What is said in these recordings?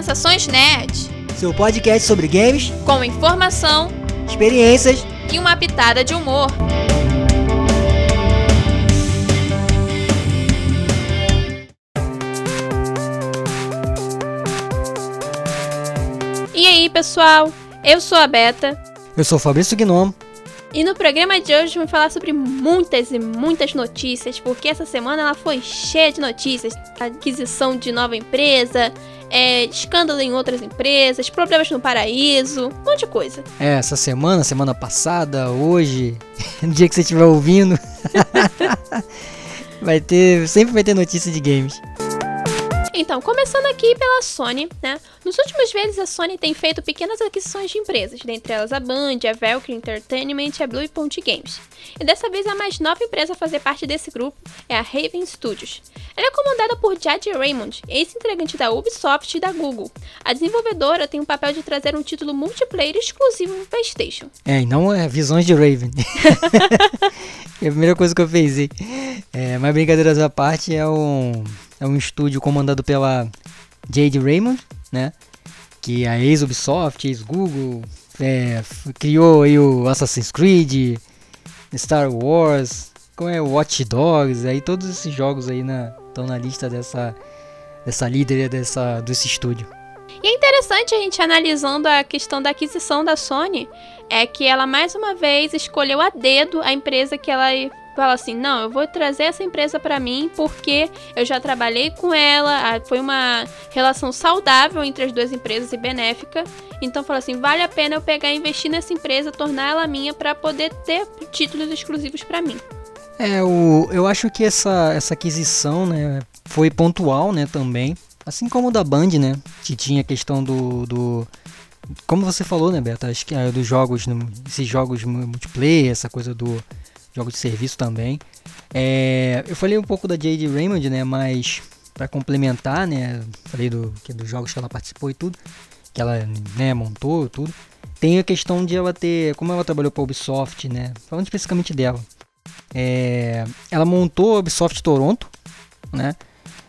Sensações Nerd. Seu podcast sobre games, com informação, experiências e uma pitada de humor. E aí, pessoal? Eu sou a Beta. Eu sou o Fabrício Gnomo. E no programa de hoje vamos falar sobre muitas e muitas notícias, porque essa semana ela foi cheia de notícias. Aquisição de nova empresa, é, escândalo em outras empresas, problemas no paraíso, um monte de coisa. É, essa semana, semana passada, hoje, no dia que você estiver ouvindo, vai ter, sempre vai ter notícia de games. Então, começando aqui pela Sony, né? Nos últimos meses a Sony tem feito pequenas aquisições de empresas, dentre elas a Band, a Valkyrie Entertainment e a Blue Point Games. E dessa vez a mais nova empresa a fazer parte desse grupo é a Raven Studios. Ela é comandada por Jade Raymond, ex-integrante da Ubisoft e da Google. A desenvolvedora tem o papel de trazer um título multiplayer exclusivo no PlayStation. É, e não é visões de Raven. é a primeira coisa que eu pensei. É, mas brincadeiras à parte, é um é um estúdio comandado pela Jade Raymond, né? Que é a ex-Ubisoft, ex-Google, é, criou aí o Assassin's Creed, Star Wars, como é Watch Dogs, aí todos esses jogos aí estão na, na lista dessa, dessa líder dessa, desse estúdio. E é interessante a gente analisando a questão da aquisição da Sony, é que ela mais uma vez escolheu a dedo a empresa que ela fala assim: não, eu vou trazer essa empresa para mim porque eu já trabalhei com ela, foi uma relação saudável entre as duas empresas e benéfica. Então fala assim: vale a pena eu pegar e investir nessa empresa, tornar ela minha para poder ter títulos exclusivos para mim. É, o, eu acho que essa, essa aquisição, né, foi pontual, né, também. Assim como da Band, né, que tinha a questão do, do como você falou, né, Beto? Acho que é dos jogos, esses jogos multiplayer, essa coisa do jogos de serviço também. É, eu falei um pouco da Jade Raymond, né? Mas para complementar, né? Falei do, que, dos jogos que ela participou e tudo, que ela né, montou tudo. Tem a questão de ela ter, como ela trabalhou para Ubisoft, né? Falando especificamente dela, é, ela montou a Ubisoft Toronto, né?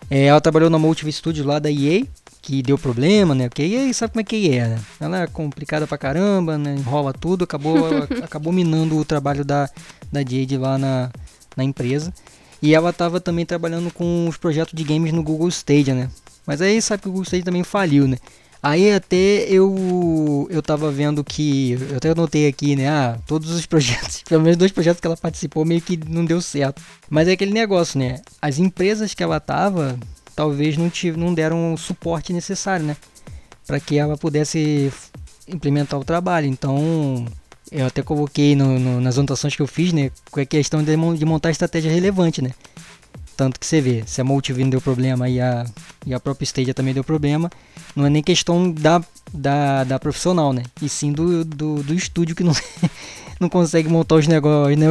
É, ela trabalhou na Motive Studios lá da EA, que deu problema, né? Porque EA sabe como é que é, né? Ela é complicada pra caramba, né? Enrola tudo, acabou, acabou minando o trabalho da, da Jade lá na, na empresa. E ela estava também trabalhando com os projetos de games no Google Stadia, né? Mas aí sabe que o Google Stadia também faliu, né? Aí até eu eu tava vendo que eu até anotei aqui, né? Ah, todos os projetos, pelo menos dois projetos que ela participou meio que não deu certo. Mas é aquele negócio, né? As empresas que ela tava talvez não tive, não deram o suporte necessário, né? Para que ela pudesse implementar o trabalho. Então, eu até coloquei no, no, nas anotações que eu fiz, né? Com a questão de, de montar estratégia relevante, né? Tanto que você vê, se a Multivin deu problema e a, e a própria Stadia também deu problema, não é nem questão da, da, da profissional, né? E sim do, do, do estúdio que não, não consegue montar os negócios, né?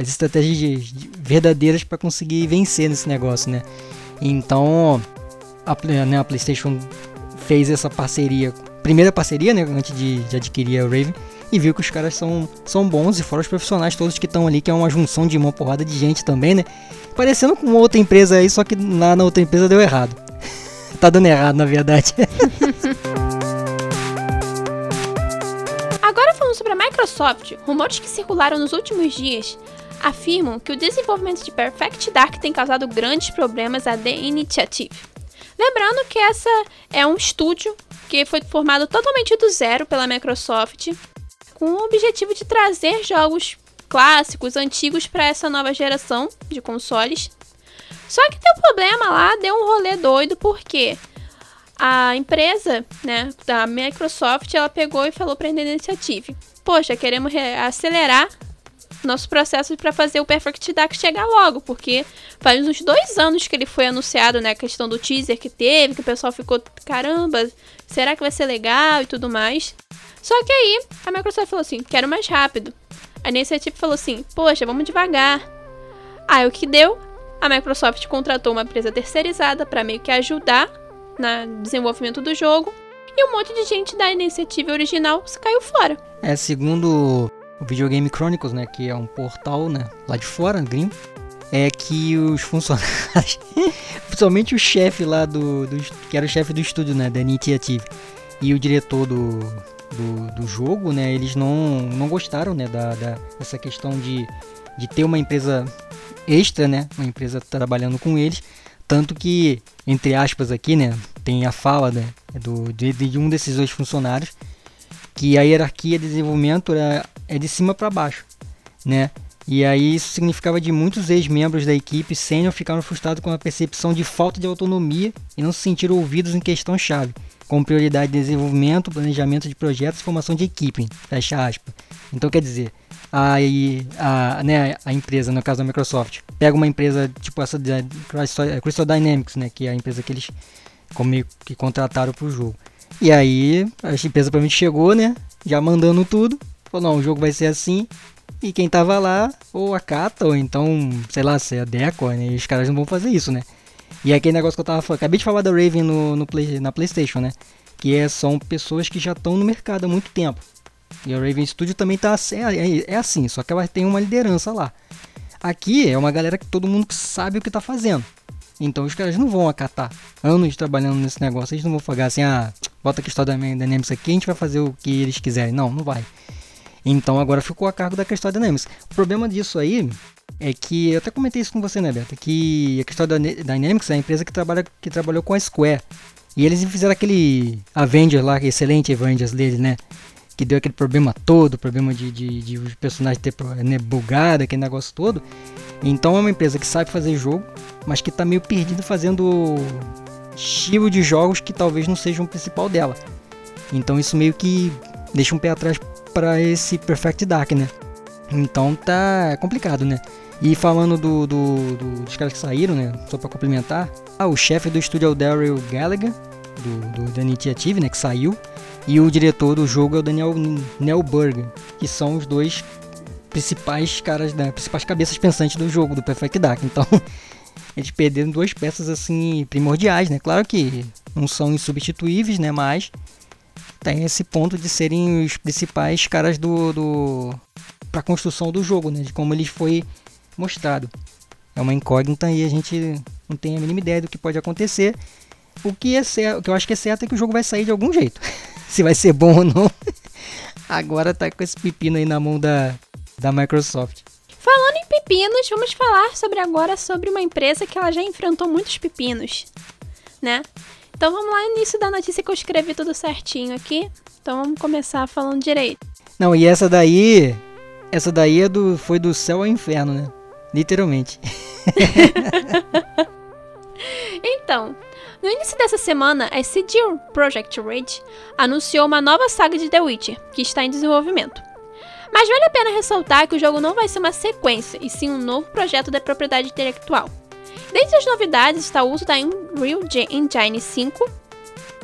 As estratégias de, de verdadeiras para conseguir vencer nesse negócio, né? Então, a, né, a PlayStation fez essa parceria, primeira parceria, né? Antes de, de adquirir a Raven e viu que os caras são, são bons e fora os profissionais todos que estão ali, que é uma junção de uma porrada de gente também, né? Parecendo com outra empresa aí, só que lá na outra empresa deu errado. tá dando errado, na verdade. Agora falando sobre a Microsoft, rumores que circularam nos últimos dias afirmam que o desenvolvimento de Perfect Dark tem causado grandes problemas à The Initiative. Lembrando que essa é um estúdio que foi formado totalmente do zero pela Microsoft com o objetivo de trazer jogos clássicos, antigos para essa nova geração de consoles. Só que um problema lá, deu um rolê doido, porque a empresa, né, da Microsoft, ela pegou e falou para a Initiative: "Poxa, queremos acelerar nosso processo para fazer o Perfect Dark chegar logo, porque faz uns dois anos que ele foi anunciado, né? A questão do teaser que teve, que o pessoal ficou, caramba, será que vai ser legal e tudo mais. Só que aí a Microsoft falou assim: quero mais rápido. A Initiative falou assim: poxa, vamos devagar. Aí o que deu? A Microsoft contratou uma empresa terceirizada para meio que ajudar no desenvolvimento do jogo. E um monte de gente da iniciativa original caiu fora. É, segundo o Videogame Chronicles, né, que é um portal, né, lá de fora, gringo, é que os funcionários, principalmente o chefe lá do, do, que era o chefe do estúdio, né, da Initiative, e o diretor do, do, do jogo, né, eles não, não gostaram, né, da, da, dessa questão de, de ter uma empresa extra, né, uma empresa trabalhando com eles, tanto que, entre aspas aqui, né, tem a fala né, do, de, de um desses dois funcionários, que a hierarquia de desenvolvimento é, é de cima para baixo, né? E aí isso significava de muitos ex-membros da equipe sênior ficaram frustrados com a percepção de falta de autonomia e não se sentiram ouvidos em questão-chave, com prioridade de desenvolvimento, planejamento de projetos e formação de equipe, fecha aspas. Então quer dizer, a, a, né, a empresa, no caso da Microsoft, pega uma empresa tipo essa da Crystal Dynamics, né, que é a empresa que eles como que contrataram para o jogo. E aí a empresa mim chegou, né, já mandando tudo, falou, não, o jogo vai ser assim, e quem tava lá, ou acata, ou então, sei lá, se é Deco, né? E os caras não vão fazer isso, né? E aquele negócio que eu tava falando, acabei de falar da Raven no, no play, na Playstation, né? Que é, são pessoas que já estão no mercado há muito tempo. E a Raven Studio também tá é, é, é, assim, só que ela tem uma liderança lá. Aqui é uma galera que todo mundo sabe o que tá fazendo. Então os caras não vão acatar anos trabalhando nesse negócio. Eles não vão falar assim, ah, bota a história da Dynamics aqui, a gente vai fazer o que eles quiserem. Não, não vai. Então agora ficou a cargo da Crystal Dynamics. O problema disso aí é que eu até comentei isso com você, né, Beto? Que a Crystal Dynamics é a empresa que trabalha que trabalhou com a Square. E eles fizeram aquele Avengers lá, excelente Avengers dele, né? Que deu aquele problema todo, problema de, de, de os personagens ter né, bugado, aquele negócio todo. Então é uma empresa que sabe fazer jogo, mas que tá meio perdido fazendo estilo de jogos que talvez não sejam o principal dela. Então isso meio que deixa um pé atrás para esse Perfect Dark, né? Então tá complicado, né? E falando do, do, do, dos caras que saíram, né? Só para complementar, ah, o chefe do estúdio é o Daryl Gallagher, do, do, da Initiative, né? Que saiu. E o diretor do jogo é o Daniel Nelberg, que são os dois principais caras, né? Principais cabeças pensantes do jogo, do Perfect Dark. Então, eles perderam duas peças assim primordiais, né? Claro que não são insubstituíveis, né? Mas tem esse ponto de serem os principais caras do, do para construção do jogo, né? De como ele foi mostrado. É uma incógnita e a gente não tem a mínima ideia do que pode acontecer. O que é certo, o que eu acho que é certo é que o jogo vai sair de algum jeito. Se vai ser bom ou não. Agora tá com esse pepino aí na mão da, da Microsoft. Falando em pepinos, vamos falar sobre agora sobre uma empresa que ela já enfrentou muitos pepinos, né? Então vamos lá, início da notícia que eu escrevi tudo certinho aqui. Então vamos começar falando direito. Não, e essa daí. Essa daí é do, foi do céu ao inferno, né? Literalmente. então, no início dessa semana, a CD Projekt Red anunciou uma nova saga de The Witcher, que está em desenvolvimento. Mas vale a pena ressaltar que o jogo não vai ser uma sequência, e sim um novo projeto da propriedade intelectual. Dentre as novidades está o uso da Unreal Engine 5,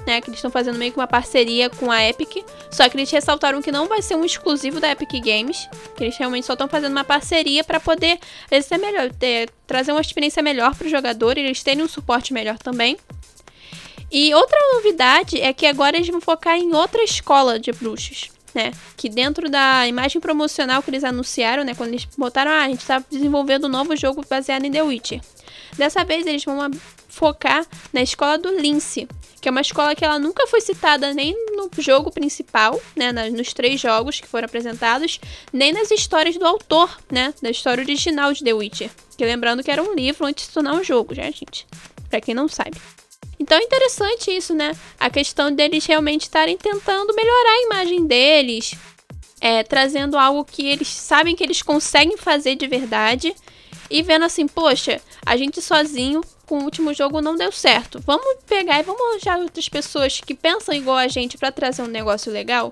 né, que eles estão fazendo meio que uma parceria com a Epic, só que eles ressaltaram que não vai ser um exclusivo da Epic Games, que eles realmente só estão fazendo uma parceria para poder ser melhor, ter, trazer uma experiência melhor para o jogador e eles terem um suporte melhor também. E outra novidade é que agora eles vão focar em outra escola de bruxos. Né, que dentro da imagem promocional que eles anunciaram, né, quando eles botaram, ah, a gente está desenvolvendo um novo jogo baseado em The Witcher. Dessa vez eles vão focar na escola do Lince, que é uma escola que ela nunca foi citada nem no jogo principal, né, nos três jogos que foram apresentados, nem nas histórias do autor, né, da história original de The Witcher. Que lembrando que era um livro antes de se tornar um jogo, já, gente. Pra quem não sabe. Então é interessante isso, né? A questão deles realmente estarem tentando melhorar a imagem deles, é, trazendo algo que eles sabem que eles conseguem fazer de verdade e vendo assim, poxa, a gente sozinho com o último jogo não deu certo. Vamos pegar e vamos arranjar outras pessoas que pensam igual a gente para trazer um negócio legal.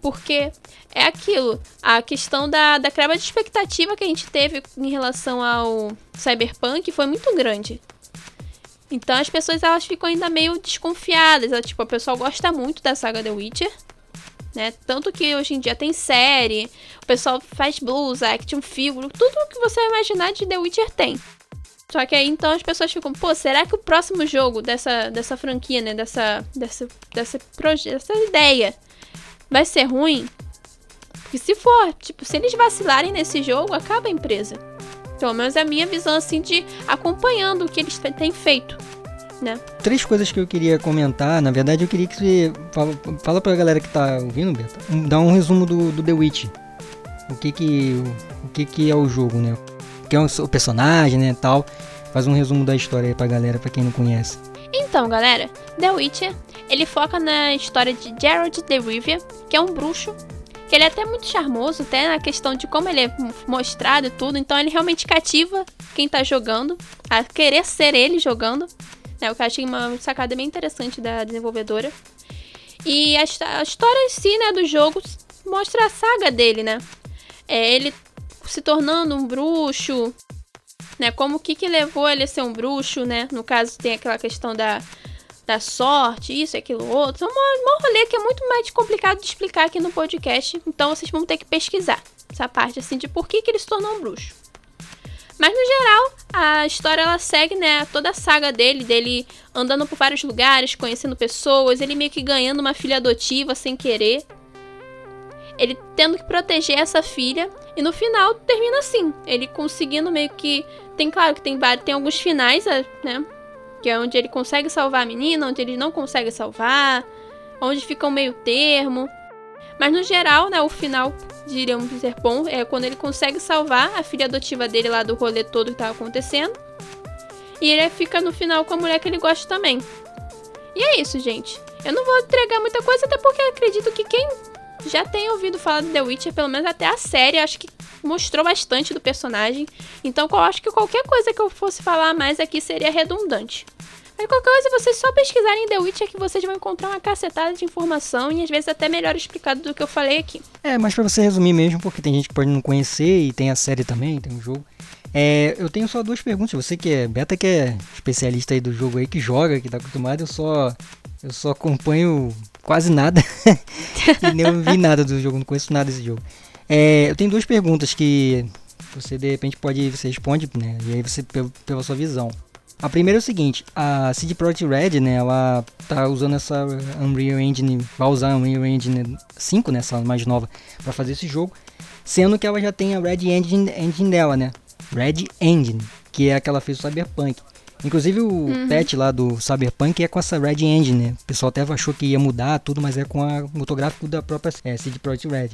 Porque é aquilo, a questão da, da quebra de expectativa que a gente teve em relação ao Cyberpunk foi muito grande. Então as pessoas elas ficam ainda meio desconfiadas. Tipo, o pessoal gosta muito da saga The Witcher né? Tanto que hoje em dia tem série, o pessoal faz blues, action figure, tudo que você imaginar de The Witcher tem. Só que aí então as pessoas ficam, pô, será que o próximo jogo dessa, dessa franquia, né, dessa, dessa, dessa, dessa ideia vai ser ruim? Porque se for, tipo, se eles vacilarem nesse jogo, acaba a empresa. Pelo menos é a minha visão, assim, de acompanhando o que eles têm feito. Né? Três coisas que eu queria comentar. Na verdade, eu queria que você fala, fala pra galera que tá ouvindo, Beto, dá um resumo do, do The Witch. O que que, o que que é o jogo, né? O que é o personagem, né, tal. Faz um resumo da história aí pra galera, pra quem não conhece. Então, galera, The Witcher, ele foca na história de Geralt de Rivia, que é um bruxo que ele é até muito charmoso, até na questão de como ele é mostrado e tudo. Então ele realmente cativa quem tá jogando, a querer ser ele jogando. Né, o que eu achei uma sacada bem interessante da desenvolvedora. E a, a história em si, né, do jogo mostra a saga dele, né? É ele se tornando um bruxo, né? Como o que, que levou ele a ser um bruxo, né? No caso, tem aquela questão da da sorte, isso, aquilo, outro. É um, rolê que é muito mais complicado de explicar aqui no podcast. Então vocês vão ter que pesquisar essa parte, assim, de por que, que ele se tornou um bruxo. Mas no geral, a história ela segue, né, toda a saga dele, dele andando por vários lugares, conhecendo pessoas, ele meio que ganhando uma filha adotiva sem querer. Ele tendo que proteger essa filha e no final termina assim, ele conseguindo meio que tem claro que tem vários, tem alguns finais, né, que é onde ele consegue salvar a menina, onde ele não consegue salvar, onde fica um meio termo. Mas no geral, né, o final, diríamos dizer bom, é quando ele consegue salvar a filha adotiva dele lá do rolê todo que estava acontecendo. E ele fica no final com a mulher que ele gosta também. E é isso, gente. Eu não vou entregar muita coisa, até porque acredito que quem já tem ouvido falar do The Witcher, pelo menos até a série, acho que mostrou bastante do personagem. Então eu acho que qualquer coisa que eu fosse falar mais aqui seria redundante. Mas qualquer coisa, vocês só pesquisarem The Witcher que vocês vão encontrar uma cacetada de informação e às vezes até melhor explicado do que eu falei aqui. É, mas pra você resumir mesmo, porque tem gente que pode não conhecer e tem a série também, tem o jogo. É, eu tenho só duas perguntas. Você que é Beta, que é especialista aí do jogo aí, que joga, que tá acostumado, eu só eu só acompanho quase nada e nem vi nada do jogo, não conheço nada desse jogo. É, eu tenho duas perguntas que você de repente pode você responde, né? E aí você pela sua visão. A primeira é o seguinte, a CD Projekt Red, né, ela tá usando essa Unreal Engine, vai usar a Unreal Engine 5, né, essa mais nova, para fazer esse jogo, sendo que ela já tem a Red Engine, engine dela, né? Red Engine, que é a que ela fez o Cyberpunk. Inclusive o uhum. patch lá do Cyberpunk é com essa Red Engine, né? O pessoal até achou que ia mudar tudo, mas é com o motográfico da própria é, CD Projekt Red.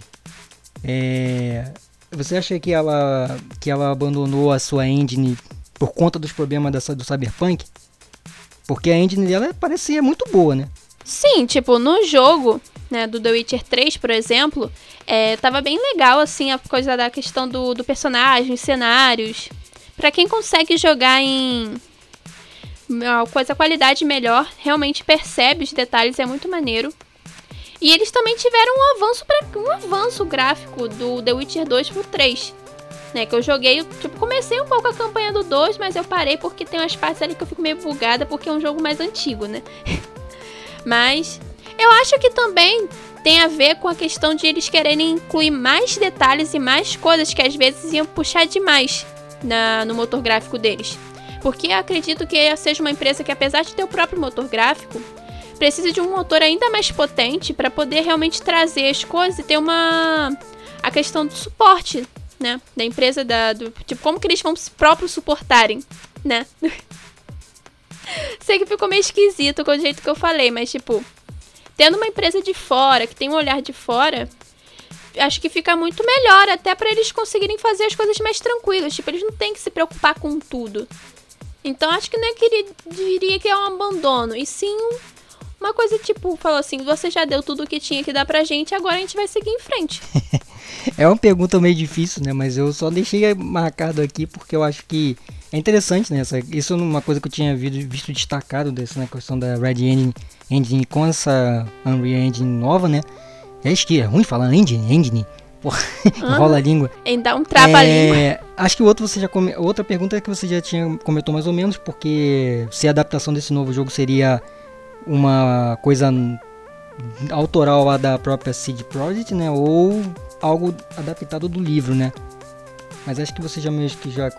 É, você acha que ela, que ela abandonou a sua engine por conta dos problemas dessa, do Cyberpunk? Porque a engine dela parecia muito boa, né? Sim, tipo, no jogo, né, do The Witcher 3, por exemplo, é, tava bem legal, assim, a coisa da questão do, do personagem, cenários. Para quem consegue jogar em uma coisa qualidade melhor, realmente percebe os detalhes, é muito maneiro. E eles também tiveram um avanço para um avanço gráfico do The Witcher 2 pro 3. Né, que eu joguei, tipo, comecei um pouco a campanha do 2, mas eu parei porque tem umas partes ali que eu fico meio bugada porque é um jogo mais antigo, né? mas eu acho que também tem a ver com a questão de eles quererem incluir mais detalhes e mais coisas que às vezes iam puxar demais na, no motor gráfico deles. Porque acredito que seja uma empresa que, apesar de ter o próprio motor gráfico, precisa de um motor ainda mais potente para poder realmente trazer as coisas e ter uma a questão do suporte, né, da empresa da do, tipo como que eles vão se próprios suportarem, né? Sei que ficou meio esquisito com o jeito que eu falei, mas tipo, tendo uma empresa de fora, que tem um olhar de fora, acho que fica muito melhor até para eles conseguirem fazer as coisas mais tranquilas, tipo, eles não têm que se preocupar com tudo. Então acho que não é que diria que é um abandono, e sim uma coisa tipo, falou assim, você já deu tudo o que tinha que dar pra gente, agora a gente vai seguir em frente. é uma pergunta meio difícil, né? Mas eu só deixei marcado aqui porque eu acho que é interessante, né? Essa, isso é uma coisa que eu tinha visto, destacado dessa né, questão da Red Engine, Engine com essa Unreal Engine nova, né? É que é ruim falar Engine, Engine. Porra, enrola a língua. Ainda um trava-língua. É, acho que outro você já come... outra pergunta é que você já tinha comentou mais ou menos, porque se a adaptação desse novo jogo seria uma coisa autoral lá da própria Seed Project, né? Ou algo adaptado do livro, né? Mas acho que você já meio que já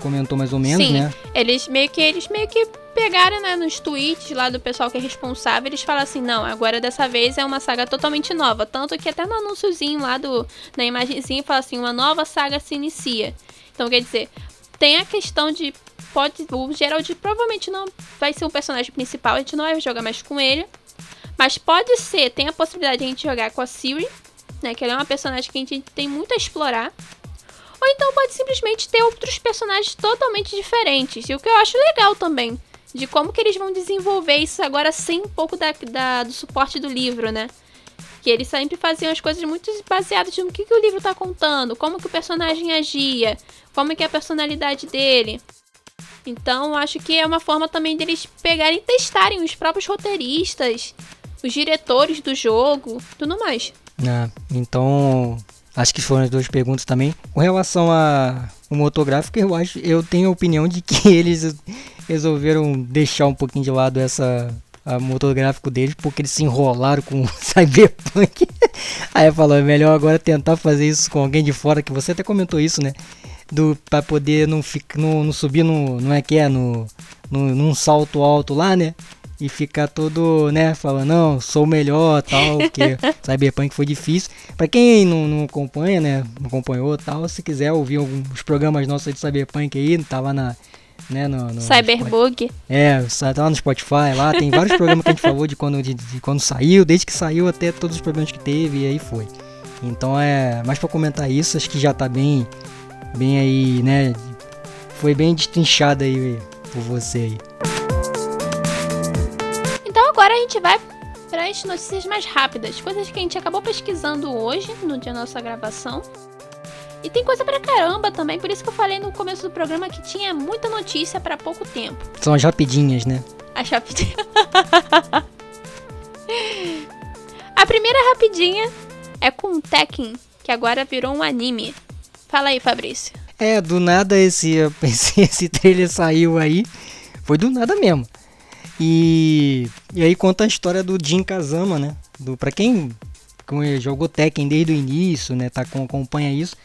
comentou mais ou menos, Sim, né? Eles meio que eles meio que pegaram, né, nos tweets lá do pessoal que é responsável, eles falam assim: "Não, agora dessa vez é uma saga totalmente nova". Tanto que até no anúnciozinho lá do na imagenzinha fala assim: "Uma nova saga se inicia". Então quer dizer, tem a questão de. Pode, o Gerald provavelmente não vai ser o personagem principal, a gente não vai jogar mais com ele. Mas pode ser, tem a possibilidade de a gente jogar com a Siri, né? Que ela é uma personagem que a gente tem muito a explorar. Ou então pode simplesmente ter outros personagens totalmente diferentes. E o que eu acho legal também, de como que eles vão desenvolver isso agora sem um pouco da, da do suporte do livro, né? Que eles sempre faziam as coisas muito baseadas no que, que o livro está contando, como que o personagem agia, como que é a personalidade dele. Então, acho que é uma forma também deles pegarem e testarem os próprios roteiristas, os diretores do jogo, tudo mais. Ah, então, acho que foram as duas perguntas também. Com relação a o motográfico, eu acho, eu tenho a opinião de que eles resolveram deixar um pouquinho de lado essa a motor gráfico deles porque eles se enrolaram com o Cyberpunk. Aí falou, é melhor agora tentar fazer isso com alguém de fora, que você até comentou isso, né? Do, pra poder não, ficar, não, não subir no. Não é que é? No, no, num salto alto lá, né? E ficar todo, né? Falando, não, sou o melhor tal, porque Cyberpunk foi difícil. Pra quem não, não acompanha, né? Não acompanhou tal, se quiser ouvir alguns programas nossos de Cyberpunk aí, tava na né? No, no Cyberbug. É, tá lá no Spotify, lá tem vários programas que a gente falou de quando, de, de, quando saiu, desde que saiu até todos os problemas que teve e aí foi. Então é mais para comentar isso, acho que já tá bem, bem aí, né? Foi bem destrinchado aí por você aí. Agora a gente vai para as notícias mais rápidas, coisas que a gente acabou pesquisando hoje, no dia da nossa gravação. E tem coisa pra caramba também, por isso que eu falei no começo do programa que tinha muita notícia para pouco tempo. São as rapidinhas, né? As rapidinhas. A primeira rapidinha é com o Tekken, que agora virou um anime. Fala aí, Fabrício. É, do nada esse, esse, esse trailer saiu aí. Foi do nada mesmo. E, e aí conta a história do Jin Kazama, né? Do, pra quem jogou Tekken desde o início, né? Tá, acompanha isso.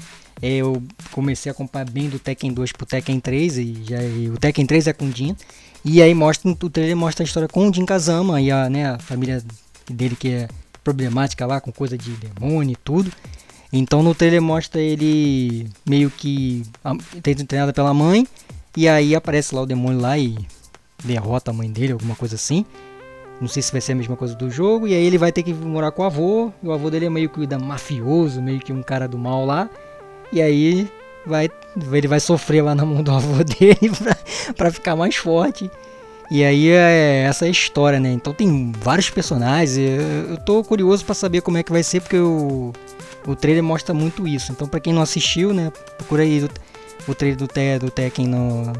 É, eu comecei a acompanhar bem do Tekken 2 pro Tekken 3 e, já, e o Tekken 3 é com o Jin. E aí mostra, o trailer mostra a história com o Jin Kazama e a, né, a família dele que é problemática lá, com coisa de demônio e tudo. Então no trailer mostra ele meio que tendo treinado pela mãe. E aí aparece lá o demônio lá e derrota a mãe dele, alguma coisa assim. Não sei se vai ser a mesma coisa do jogo. E aí ele vai ter que morar com o avô. E o avô dele é meio que da mafioso, meio que um cara do mal lá. E aí vai, ele vai sofrer lá na mão do avô dele pra, pra ficar mais forte. E aí é essa é a história, né? Então tem vários personagens. Eu, eu tô curioso para saber como é que vai ser, porque o, o trailer mostra muito isso. Então para quem não assistiu, né? Procura aí o, o trailer do, Te, do Tekken no,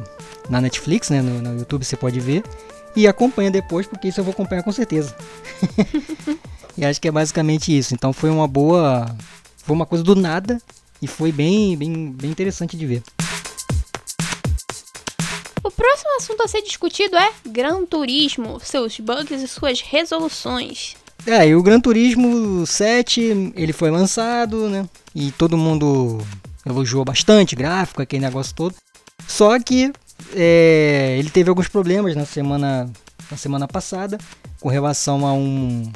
na Netflix, né? No, no YouTube você pode ver. E acompanha depois, porque isso eu vou acompanhar com certeza. e acho que é basicamente isso. Então foi uma boa. Foi uma coisa do nada e foi bem, bem, bem interessante de ver. O próximo assunto a ser discutido é Gran Turismo, seus bugs e suas resoluções. É, e o Gran Turismo 7, ele foi lançado, né? E todo mundo elogiou bastante, gráfico, aquele negócio todo. Só que é, ele teve alguns problemas na semana, na semana passada com relação a um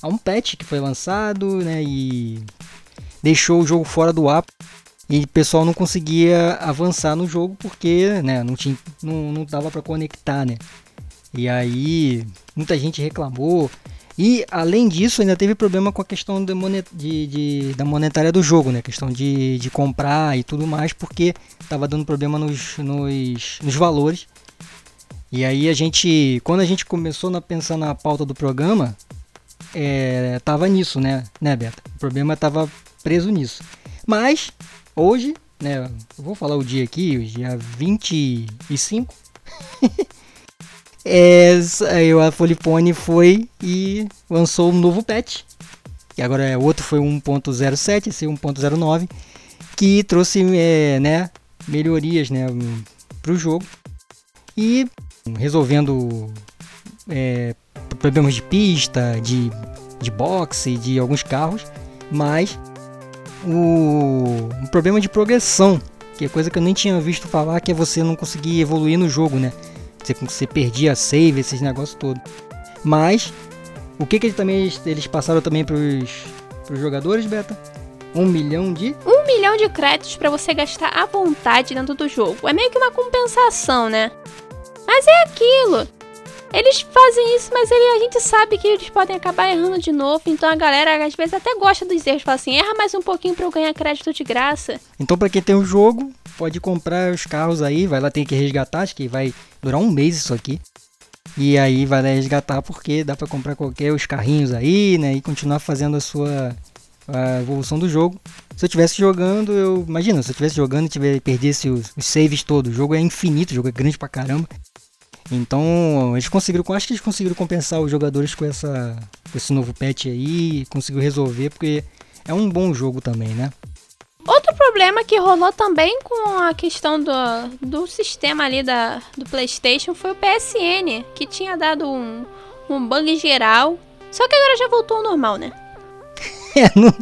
a um patch que foi lançado, né? E deixou o jogo fora do ar e o pessoal não conseguia avançar no jogo porque né, não, tinha, não, não dava para conectar, né? E aí muita gente reclamou. E além disso, ainda teve problema com a questão de monet, de, de, da monetária do jogo, né? A questão de, de comprar e tudo mais, porque estava dando problema nos, nos, nos valores. E aí a gente, quando a gente começou a pensar na pauta do programa, é, tava nisso, né, né, Beta? O problema tava preso nisso. Mas, hoje, né, eu vou falar o dia aqui, o dia 25. é, a Folipone foi e lançou um novo patch. E agora é, outro foi 1.07, esse 1.09, que trouxe é, né, melhorias né, para o jogo. E resolvendo é, problemas de pista, de, de boxe, de alguns carros, mas o um problema de progressão, que é coisa que eu nem tinha visto falar, que é você não conseguir evoluir no jogo, né? Você, você perdia save, esses negócios todos. Mas, o que que eles também eles passaram também para os jogadores, Beta? Um milhão de... Um milhão de créditos para você gastar à vontade dentro do jogo. É meio que uma compensação, né? Mas é aquilo. Eles fazem isso, mas ele, a gente sabe que eles podem acabar errando de novo. Então a galera às vezes até gosta dos erros. Fala assim, erra mais um pouquinho pra eu ganhar crédito de graça. Então pra quem tem o um jogo, pode comprar os carros aí. Vai lá, tem que resgatar. Acho que vai durar um mês isso aqui. E aí vai lá resgatar porque dá para comprar qualquer os carrinhos aí, né? E continuar fazendo a sua a evolução do jogo. Se eu estivesse jogando, eu. Imagina, se eu estivesse jogando e perdesse os, os saves todos. O jogo é infinito, o jogo é grande pra caramba. Então, eles conseguiram, acho que eles conseguiram compensar os jogadores com, essa, com esse novo patch aí, conseguiu resolver, porque é um bom jogo também, né? Outro problema que rolou também com a questão do, do sistema ali da, do PlayStation foi o PSN, que tinha dado um, um bug geral. Só que agora já voltou ao normal, né? é, não,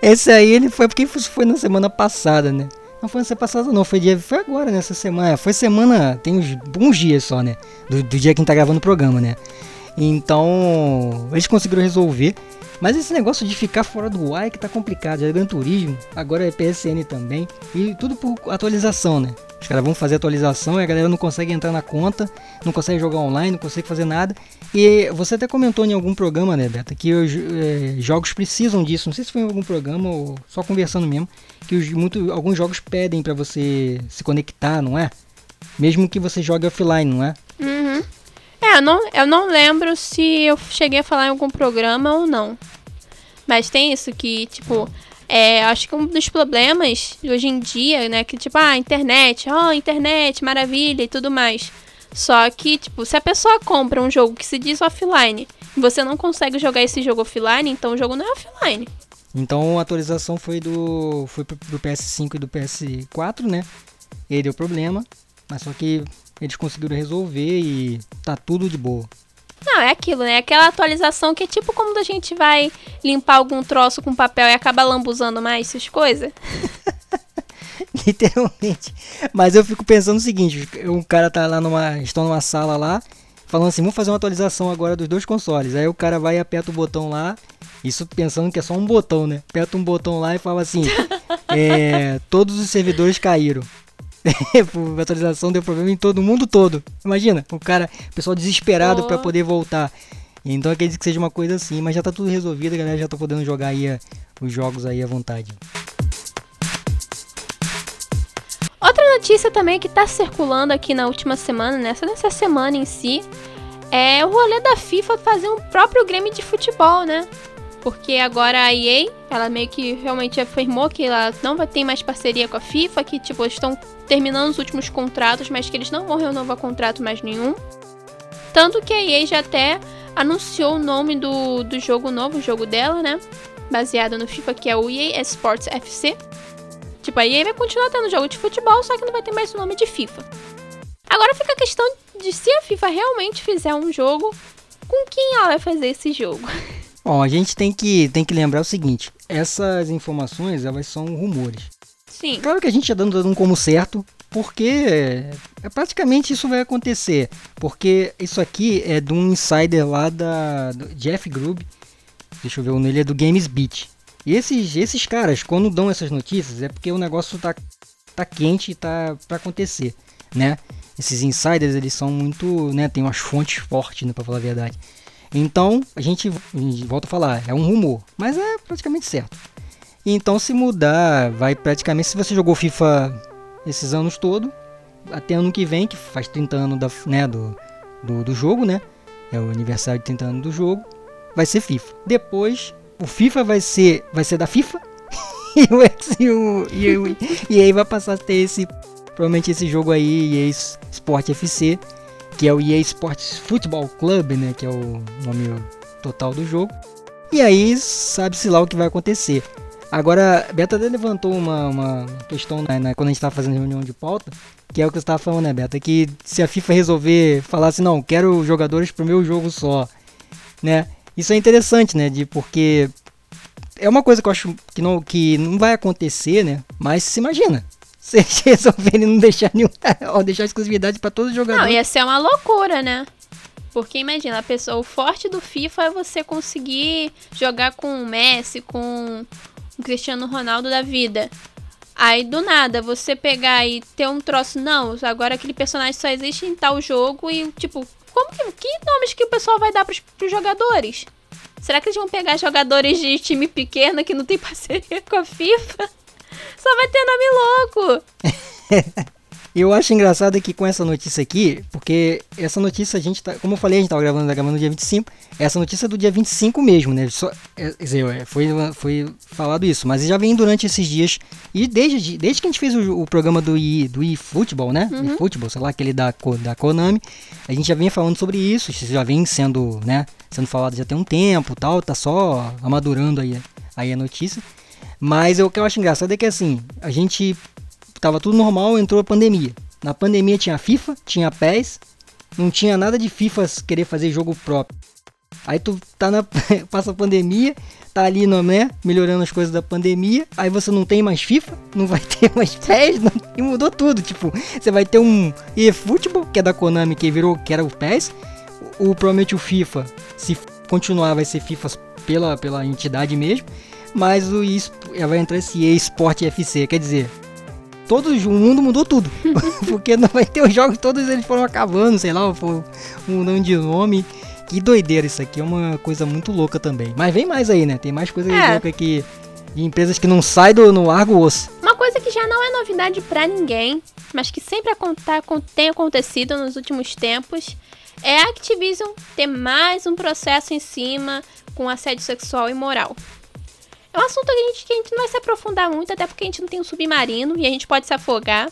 esse aí ele foi porque foi na semana passada, né? Não foi semana passada não, foi dia. Foi agora nessa semana. Foi semana. Tem uns, uns dias só, né? Do, do dia que a gente tá gravando o programa, né? Então. Eles conseguiram resolver. Mas esse negócio de ficar fora do ar é que tá complicado. Já é Gran Turismo, agora é PSN também. E tudo por atualização, né? Os caras vão fazer atualização e a galera não consegue entrar na conta, não consegue jogar online, não consegue fazer nada. E você até comentou em algum programa, né, Beta, que os é, jogos precisam disso. Não sei se foi em algum programa ou só conversando mesmo que os, muito, alguns jogos pedem para você se conectar, não é? Mesmo que você jogue offline, não é? Uhum. É, eu não, eu não lembro se eu cheguei a falar em algum programa ou não. Mas tem isso que, tipo, é, acho que um dos problemas hoje em dia, né, que tipo, ah, internet, ó, oh, internet, maravilha e tudo mais. Só que, tipo, se a pessoa compra um jogo que se diz offline, e você não consegue jogar esse jogo offline, então o jogo não é offline. Então a atualização foi do foi pro, PS5 e do PS4, né? E aí deu problema, mas só que eles conseguiram resolver e tá tudo de boa. Não, é aquilo, né? Aquela atualização que é tipo como a gente vai limpar algum troço com papel e acaba lambuzando mais essas coisas. Literalmente. Mas eu fico pensando o seguinte, um cara tá lá numa. Estão numa sala lá, falando assim, vamos fazer uma atualização agora dos dois consoles. Aí o cara vai e aperta o botão lá isso pensando que é só um botão, né? Aperta um botão lá e fala assim: é, todos os servidores caíram. A atualização deu problema em todo mundo todo. Imagina, o cara, o pessoal desesperado oh. para poder voltar. Então acredito que seja uma coisa assim, mas já tá tudo resolvido, a galera já tá podendo jogar aí a, os jogos aí à vontade. Outra notícia também que tá circulando aqui na última semana, nessa, nessa semana em si, é o rolê da FIFA fazer um próprio game de futebol, né? Porque agora a EA, ela meio que realmente afirmou que ela não vai ter mais parceria com a FIFA, que tipo, estão terminando os últimos contratos, mas que eles não vão renovar contrato mais nenhum. Tanto que a EA já até anunciou o nome do, do jogo novo, o jogo dela, né? Baseado no FIFA, que é o EA Sports FC. Tipo, a EA vai continuar tendo jogo de futebol, só que não vai ter mais o nome de FIFA. Agora fica a questão de se a FIFA realmente fizer um jogo, com quem ela vai fazer esse jogo? Bom, a gente tem que, tem que lembrar o seguinte: essas informações elas são rumores. Sim. Claro que a gente está dando, dando como certo, porque é, praticamente isso vai acontecer. Porque isso aqui é de um insider lá da Jeff Grubb. Deixa eu ver, o nele é do Games Beat. E esses, esses caras, quando dão essas notícias, é porque o negócio tá, tá quente e tá para acontecer, né? Esses insiders, eles são muito, né, tem umas fontes fortes, né, para falar a verdade. Então, a gente, volta a falar, é um rumor, mas é praticamente certo. Então, se mudar, vai praticamente. Se você jogou FIFA esses anos todo, até ano que vem, que faz 30 anos da, né, do, do, do jogo, né? É o aniversário de 30 anos do jogo, vai ser FIFA. Depois, o FIFA vai ser, vai ser da FIFA e e o, e, o, e aí vai passar a ter esse provavelmente esse jogo aí, EA Sport FC, que é o EA Sports Football Club, né, que é o nome total do jogo. E aí sabe-se lá o que vai acontecer. Agora, Beta até levantou uma, uma questão né, né, quando a gente estava fazendo reunião de pauta, que é o que você estava falando, né, Beta? Que se a FIFA resolver falar assim, não, quero jogadores pro meu jogo só, né? Isso é interessante, né? De porque é uma coisa que eu acho que não, que não vai acontecer, né? Mas se imagina, se resolverem não deixar nenhum. ou deixar exclusividade para todos os jogadores. Não, ia ser uma loucura, né? Porque imagina, a pessoa, o forte do FIFA é você conseguir jogar com o Messi, com o Cristiano Ronaldo da vida. Aí do nada, você pegar e ter um troço, não, agora aquele personagem só existe em tal jogo e tipo, como que, que nomes que o pessoal vai dar pros, pros jogadores? Será que eles vão pegar jogadores de time pequeno que não tem parceria com a FIFA? Só vai ter nome louco. eu acho engraçado que com essa notícia aqui, porque essa notícia a gente tá, como eu falei, a gente tava gravando, tá gravando no dia 25, essa notícia é do dia 25 mesmo, né? Só, é, quer dizer, é, foi, foi falado isso, mas já vem durante esses dias, e desde, desde que a gente fez o, o programa do i, do eFootball, né? Uhum. eFootball, sei lá, aquele da, da Konami, a gente já vem falando sobre isso, isso já vem sendo, né, sendo falado já tem um tempo tal, tá só amadurando aí, aí a notícia. Mas o que eu acho engraçado é que assim, a gente tava tudo normal, entrou a pandemia. Na pandemia tinha FIFA, tinha PES, não tinha nada de FIFA querer fazer jogo próprio. Aí tu tá na passa a pandemia, tá ali no, né, melhorando as coisas da pandemia, aí você não tem mais FIFA, não vai ter mais PES, não, e mudou tudo, tipo, você vai ter um eFootball, que é da Konami, que virou que era o PES, o provavelmente o FIFA, se continuar vai ser FIFA pela pela entidade mesmo, mas o vai entrar esse eSport FC, quer dizer, todo o mundo mudou tudo. Porque não vai ter os jogos, todos eles foram acabando, sei lá, foram mudando de nome. Que doideira isso aqui, é uma coisa muito louca também. Mas vem mais aí, né? Tem mais coisa é. louca aqui de empresas que não saem do no largo osso. Uma coisa que já não é novidade para ninguém, mas que sempre tem acontecido nos últimos tempos, é a Activision ter mais um processo em cima com assédio sexual e moral. É um assunto que a, gente, que a gente não vai se aprofundar muito, até porque a gente não tem um submarino e a gente pode se afogar.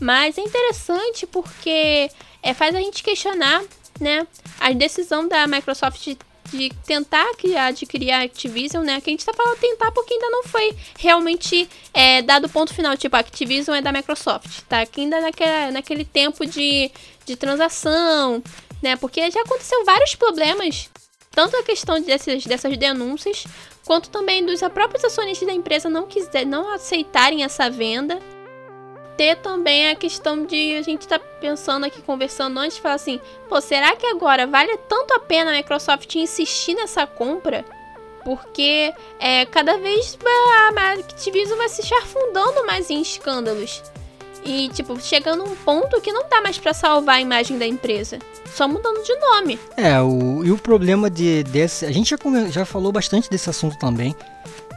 Mas é interessante porque é, faz a gente questionar né, a decisão da Microsoft de, de tentar adquirir a Activision, né? Que a gente tá falando tentar porque ainda não foi realmente é, dado o ponto final. Tipo, a Activision é da Microsoft, tá? Que ainda naquele, naquele tempo de, de transação, né? Porque já aconteceu vários problemas tanto a questão dessas, dessas denúncias, quanto também dos próprios acionistas da empresa não quiser, não aceitarem essa venda. Ter também a questão de a gente tá pensando aqui, conversando antes, falar assim, pô, será que agora vale tanto a pena a Microsoft insistir nessa compra? Porque é, cada vez a Activision vai se afundando mais em escândalos. E, tipo, chegando a um ponto que não dá mais para salvar a imagem da empresa. Só mudando de nome. É, o, e o problema de, desse. A gente já, já falou bastante desse assunto também.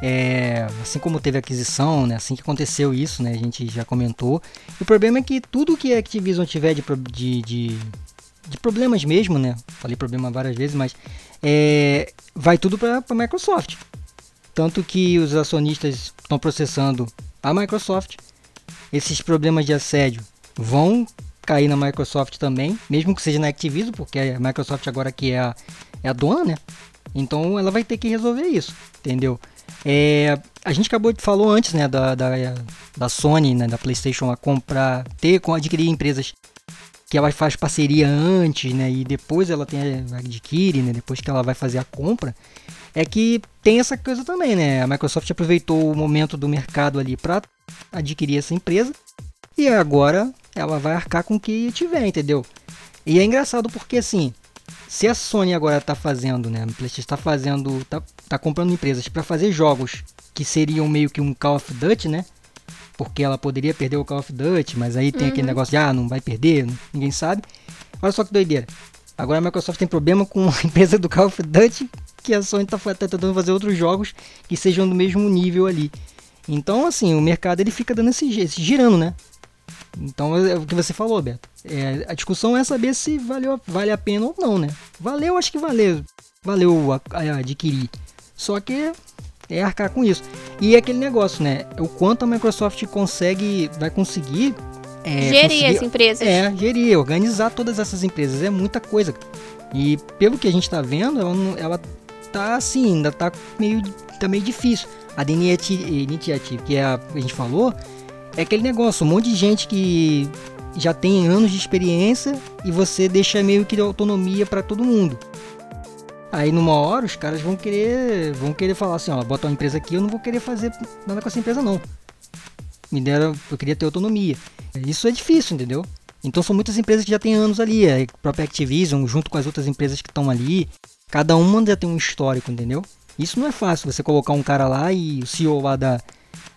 É, assim como teve aquisição, né, assim que aconteceu isso, né, a gente já comentou. E o problema é que tudo que a Activision tiver de, de, de, de problemas mesmo, né, falei problema várias vezes, mas é, vai tudo para a Microsoft. Tanto que os acionistas estão processando a Microsoft, esses problemas de assédio vão cair na Microsoft também, mesmo que seja na Activision, porque a Microsoft agora que é a, é a dona, né? Então ela vai ter que resolver isso, entendeu? É, a gente acabou de falou antes, né, da, da, da Sony, né, da PlayStation a comprar, ter, adquirir empresas que ela faz parceria antes, né, e depois ela tem adquire, né, depois que ela vai fazer a compra, é que tem essa coisa também, né? A Microsoft aproveitou o momento do mercado ali para adquirir essa empresa e agora ela vai arcar com o que tiver, entendeu? E é engraçado porque assim, se a Sony agora está fazendo, né, a PlayStation está fazendo, tá, tá comprando empresas para fazer jogos que seriam meio que um Call of Duty, né? Porque ela poderia perder o Call of Duty, mas aí tem uhum. aquele negócio de ah, não vai perder, ninguém sabe. Olha só que doideira. Agora a Microsoft tem problema com a empresa do Call of Duty, que a Sony está tá tentando fazer outros jogos que sejam do mesmo nível ali. Então, assim, o mercado ele fica dando esse, esse girando, né? Então é o que você falou, Beto. É, a discussão é saber se valeu, vale a pena ou não, né? Valeu, acho que valeu. Valeu a, a adquirir. Só que é arcar com isso. E é aquele negócio, né? O quanto a Microsoft consegue, vai conseguir. É, gerir conseguir, as empresas. É, gerir, organizar todas essas empresas. É muita coisa. E pelo que a gente tá vendo, ela, ela tá assim, ainda tá meio, tá meio difícil. A da Initiative, que é a, a gente falou, é aquele negócio, um monte de gente que já tem anos de experiência e você deixa meio que de autonomia para todo mundo. Aí numa hora os caras vão querer, vão querer falar assim, ó, bota uma empresa aqui, eu não vou querer fazer nada com essa empresa não. Me deram, eu queria ter autonomia. Isso é difícil, entendeu? Então são muitas empresas que já têm anos ali, a própria Activision junto com as outras empresas que estão ali, cada uma já tem um histórico, entendeu? Isso não é fácil, você colocar um cara lá e o CEO lá da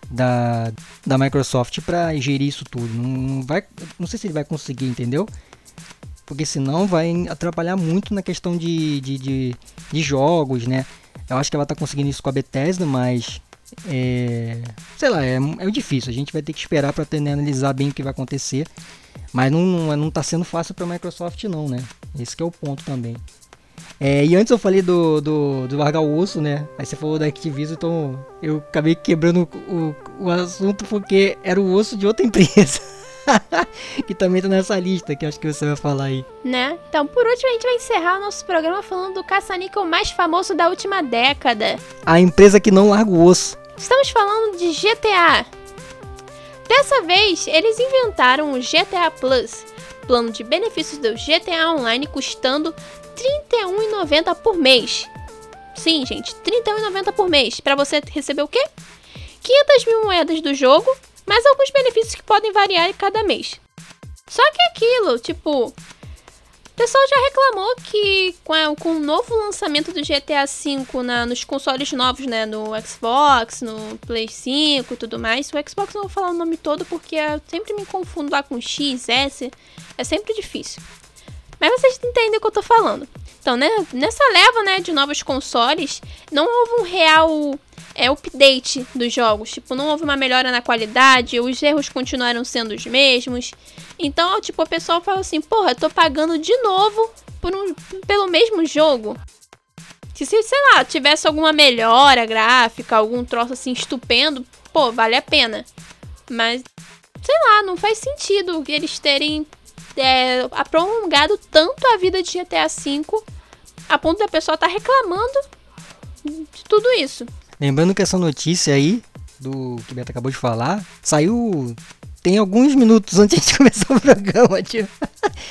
da, da Microsoft para gerir isso tudo. Não, vai, não sei se ele vai conseguir, entendeu? Porque senão vai atrapalhar muito na questão de, de, de, de jogos, né? Eu acho que ela tá conseguindo isso com a Bethesda, mas é, sei lá, é, é difícil. A gente vai ter que esperar para analisar bem o que vai acontecer. Mas não, não, não tá sendo fácil para a Microsoft não, né? Esse é o ponto também. É, e antes eu falei do, do, do largar o osso, né? Aí você falou da Activision, então eu acabei quebrando o, o assunto porque era o osso de outra empresa. que também tá nessa lista, que acho que você vai falar aí. Né? Então, por último, a gente vai encerrar o nosso programa falando do caça-níquel mais famoso da última década. A empresa que não larga o osso. Estamos falando de GTA. Dessa vez, eles inventaram o GTA Plus, plano de benefícios do GTA Online custando R$ 31,90 por mês. Sim, gente, R$ 31,90 por mês. Para você receber o quê? 500 mil moedas do jogo, mais alguns benefícios que podem variar cada mês. Só que aquilo, tipo, pessoal já reclamou que com, a, com o novo lançamento do GTA V na, nos consoles novos, né? No Xbox, no Play 5 e tudo mais. O Xbox não vou falar o nome todo porque eu sempre me confundo lá com X, S. É sempre difícil. Mas vocês entendem o que eu tô falando. Então, né, nessa leva né, de novos consoles, não houve um real é, update dos jogos. Tipo, não houve uma melhora na qualidade, os erros continuaram sendo os mesmos. Então, tipo, o pessoal fala assim, porra, eu tô pagando de novo por um, pelo mesmo jogo. Se, sei lá, tivesse alguma melhora gráfica, algum troço assim estupendo, pô, vale a pena. Mas, sei lá, não faz sentido eles terem é, prolongado tanto a vida de GTA V a ponto da pessoa estar tá reclamando de tudo isso. Lembrando que essa notícia aí, do que o Beto acabou de falar, saiu tem alguns minutos antes de começar o programa, tio.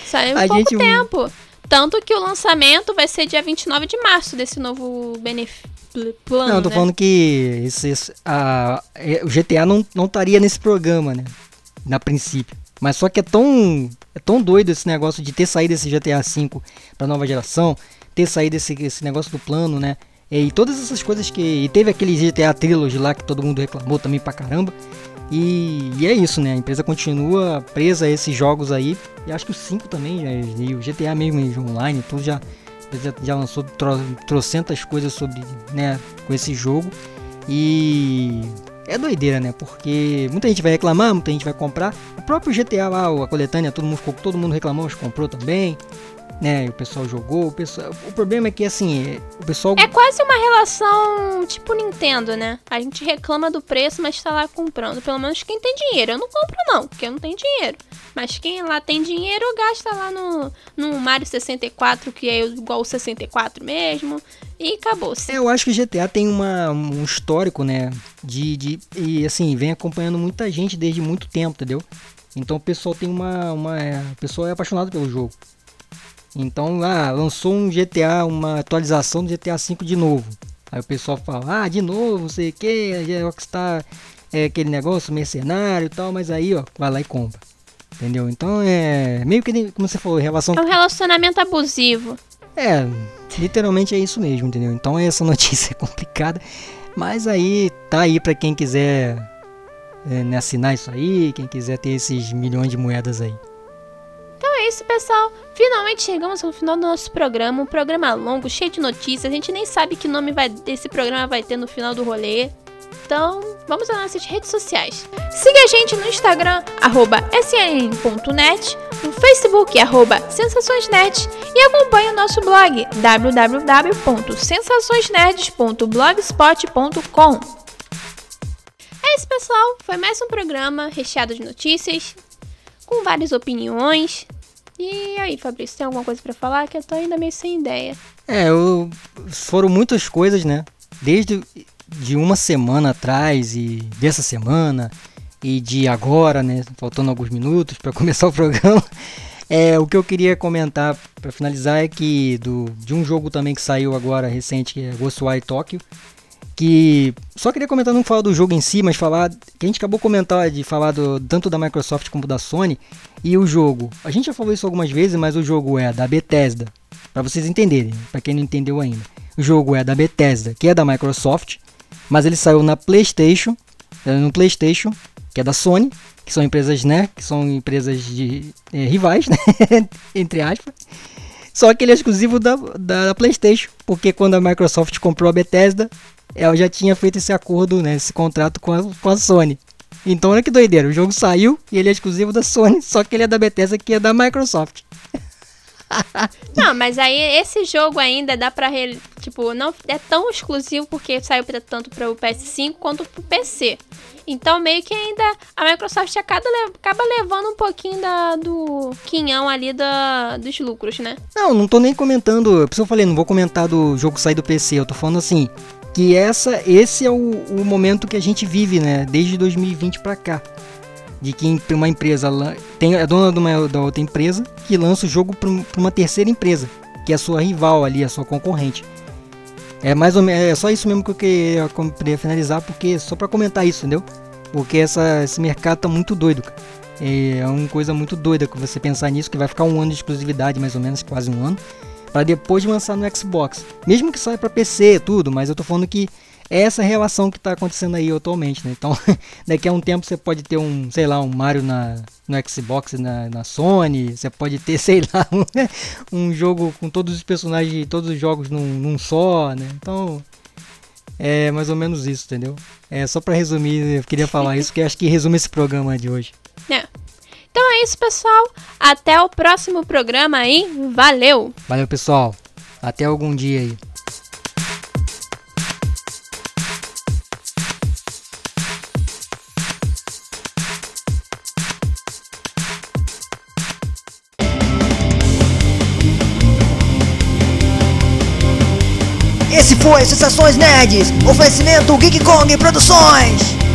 Saiu um pouco gente... tempo. Tanto que o lançamento vai ser dia 29 de março desse novo benefício. Plano, não, tô né? falando que esse, esse, a, é, o GTA não, não estaria nesse programa, né? Na princípio. Mas só que é tão, é tão doido esse negócio de ter saído esse GTA V pra nova geração, ter saído esse, esse negócio do plano, né? E todas essas coisas que. E teve aquele GTA Trilogy lá que todo mundo reclamou também pra caramba. E, e, é isso, né? A empresa continua presa a esses jogos aí. E acho que o 5 também, já, e o GTA mesmo online, tudo já, já, já lançou tro, trocentas coisas sobre, né, com esse jogo. E é doideira, né? Porque muita gente vai reclamar, muita gente vai comprar. O próprio GTA lá, a coletânea, todo mundo, todo mundo reclamou, mas comprou também né? O pessoal jogou, o pessoal. O problema é que assim, o pessoal. É quase uma relação tipo Nintendo, né? A gente reclama do preço, mas tá lá comprando. Pelo menos quem tem dinheiro. Eu não compro, não, porque eu não tenho dinheiro. Mas quem lá tem dinheiro gasta lá no, no Mario 64, que é igual o 64 mesmo. E acabou-se. É, eu acho que o GTA tem uma, um histórico, né? De, de. E assim, vem acompanhando muita gente desde muito tempo, entendeu? Então o pessoal tem uma. uma é, o pessoal é apaixonado pelo jogo. Então, ah, lançou um GTA, uma atualização do GTA V de novo. Aí o pessoal fala, ah, de novo, sei que, a Rockstar é aquele negócio mercenário e tal, mas aí, ó, vai lá e compra. Entendeu? Então é meio que, como você falou, relação. É um relacionamento abusivo. É, literalmente é isso mesmo, entendeu? Então essa notícia é complicada, mas aí tá aí para quem quiser é, né, assinar isso aí, quem quiser ter esses milhões de moedas aí. Então é isso, pessoal. Finalmente chegamos ao final do nosso programa. Um programa longo, cheio de notícias. A gente nem sabe que nome vai, desse programa vai ter no final do rolê. Então, vamos às nossas redes sociais. Siga a gente no Instagram, snn.net, no Facebook, arroba sensaçõesnet e acompanhe o nosso blog, www.sensaçõesnerds.blogspot.com. É isso, pessoal. Foi mais um programa recheado de notícias, com várias opiniões. E aí, Fabrício, tem alguma coisa para falar? Que eu tô ainda meio sem ideia. É, eu... foram muitas coisas, né? Desde de uma semana atrás e dessa semana e de agora, né? Faltando alguns minutos para começar o programa. É, o que eu queria comentar para finalizar é que do, de um jogo também que saiu agora recente, que é Ghostwire Tokyo, que só queria comentar não falar do jogo em si, mas falar que a gente acabou comentar de falar do, tanto da Microsoft como da Sony e o jogo. A gente já falou isso algumas vezes, mas o jogo é da Bethesda, para vocês entenderem, para quem não entendeu ainda. O jogo é da Bethesda, que é da Microsoft, mas ele saiu na PlayStation é no PlayStation, que é da Sony, que são empresas, né, que são empresas de é, rivais, né, entre aspas. Só que ele é exclusivo da, da, PlayStation, porque quando a Microsoft comprou a Bethesda, ela já tinha feito esse acordo, né, esse contrato com a, com a Sony. Então olha que doideira, o jogo saiu e ele é exclusivo da Sony, só que ele é da Bethesda que é da Microsoft. não, mas aí esse jogo ainda dá pra. Tipo, não é tão exclusivo porque saiu tanto para o PS5 quanto pro PC. Então, meio que ainda a Microsoft acaba, acaba levando um pouquinho da, do quinhão ali da, dos lucros, né? Não, não tô nem comentando. Por isso eu falei, não vou comentar do jogo sair do PC. Eu tô falando assim, que essa, esse é o, o momento que a gente vive, né? Desde 2020 para cá. De que uma empresa tem, é dona de uma, da outra empresa que lança o jogo para uma terceira empresa, que é a sua rival ali, a sua concorrente. É mais ou menos, é só isso mesmo que eu queria, queria finalizar, porque só para comentar isso, entendeu? Porque essa, esse mercado tá muito doido, cara. É uma coisa muito doida que você pensar nisso, que vai ficar um ano de exclusividade, mais ou menos, quase um ano, para depois de lançar no Xbox. Mesmo que saia para PC tudo, mas eu tô falando que é essa relação que tá acontecendo aí atualmente, né? Então, daqui a um tempo você pode ter um, sei lá, um Mario na, no Xbox, na, na Sony, você pode ter, sei lá, um, um jogo com todos os personagens, todos os jogos num, num só, né? Então, é mais ou menos isso, entendeu? É só para resumir, eu queria falar isso, que acho que resume esse programa de hoje. É. Então é isso, pessoal. Até o próximo programa aí. Valeu! Valeu, pessoal. Até algum dia aí. Esse foi Sensações Nerds, oferecimento Geek Kong Produções.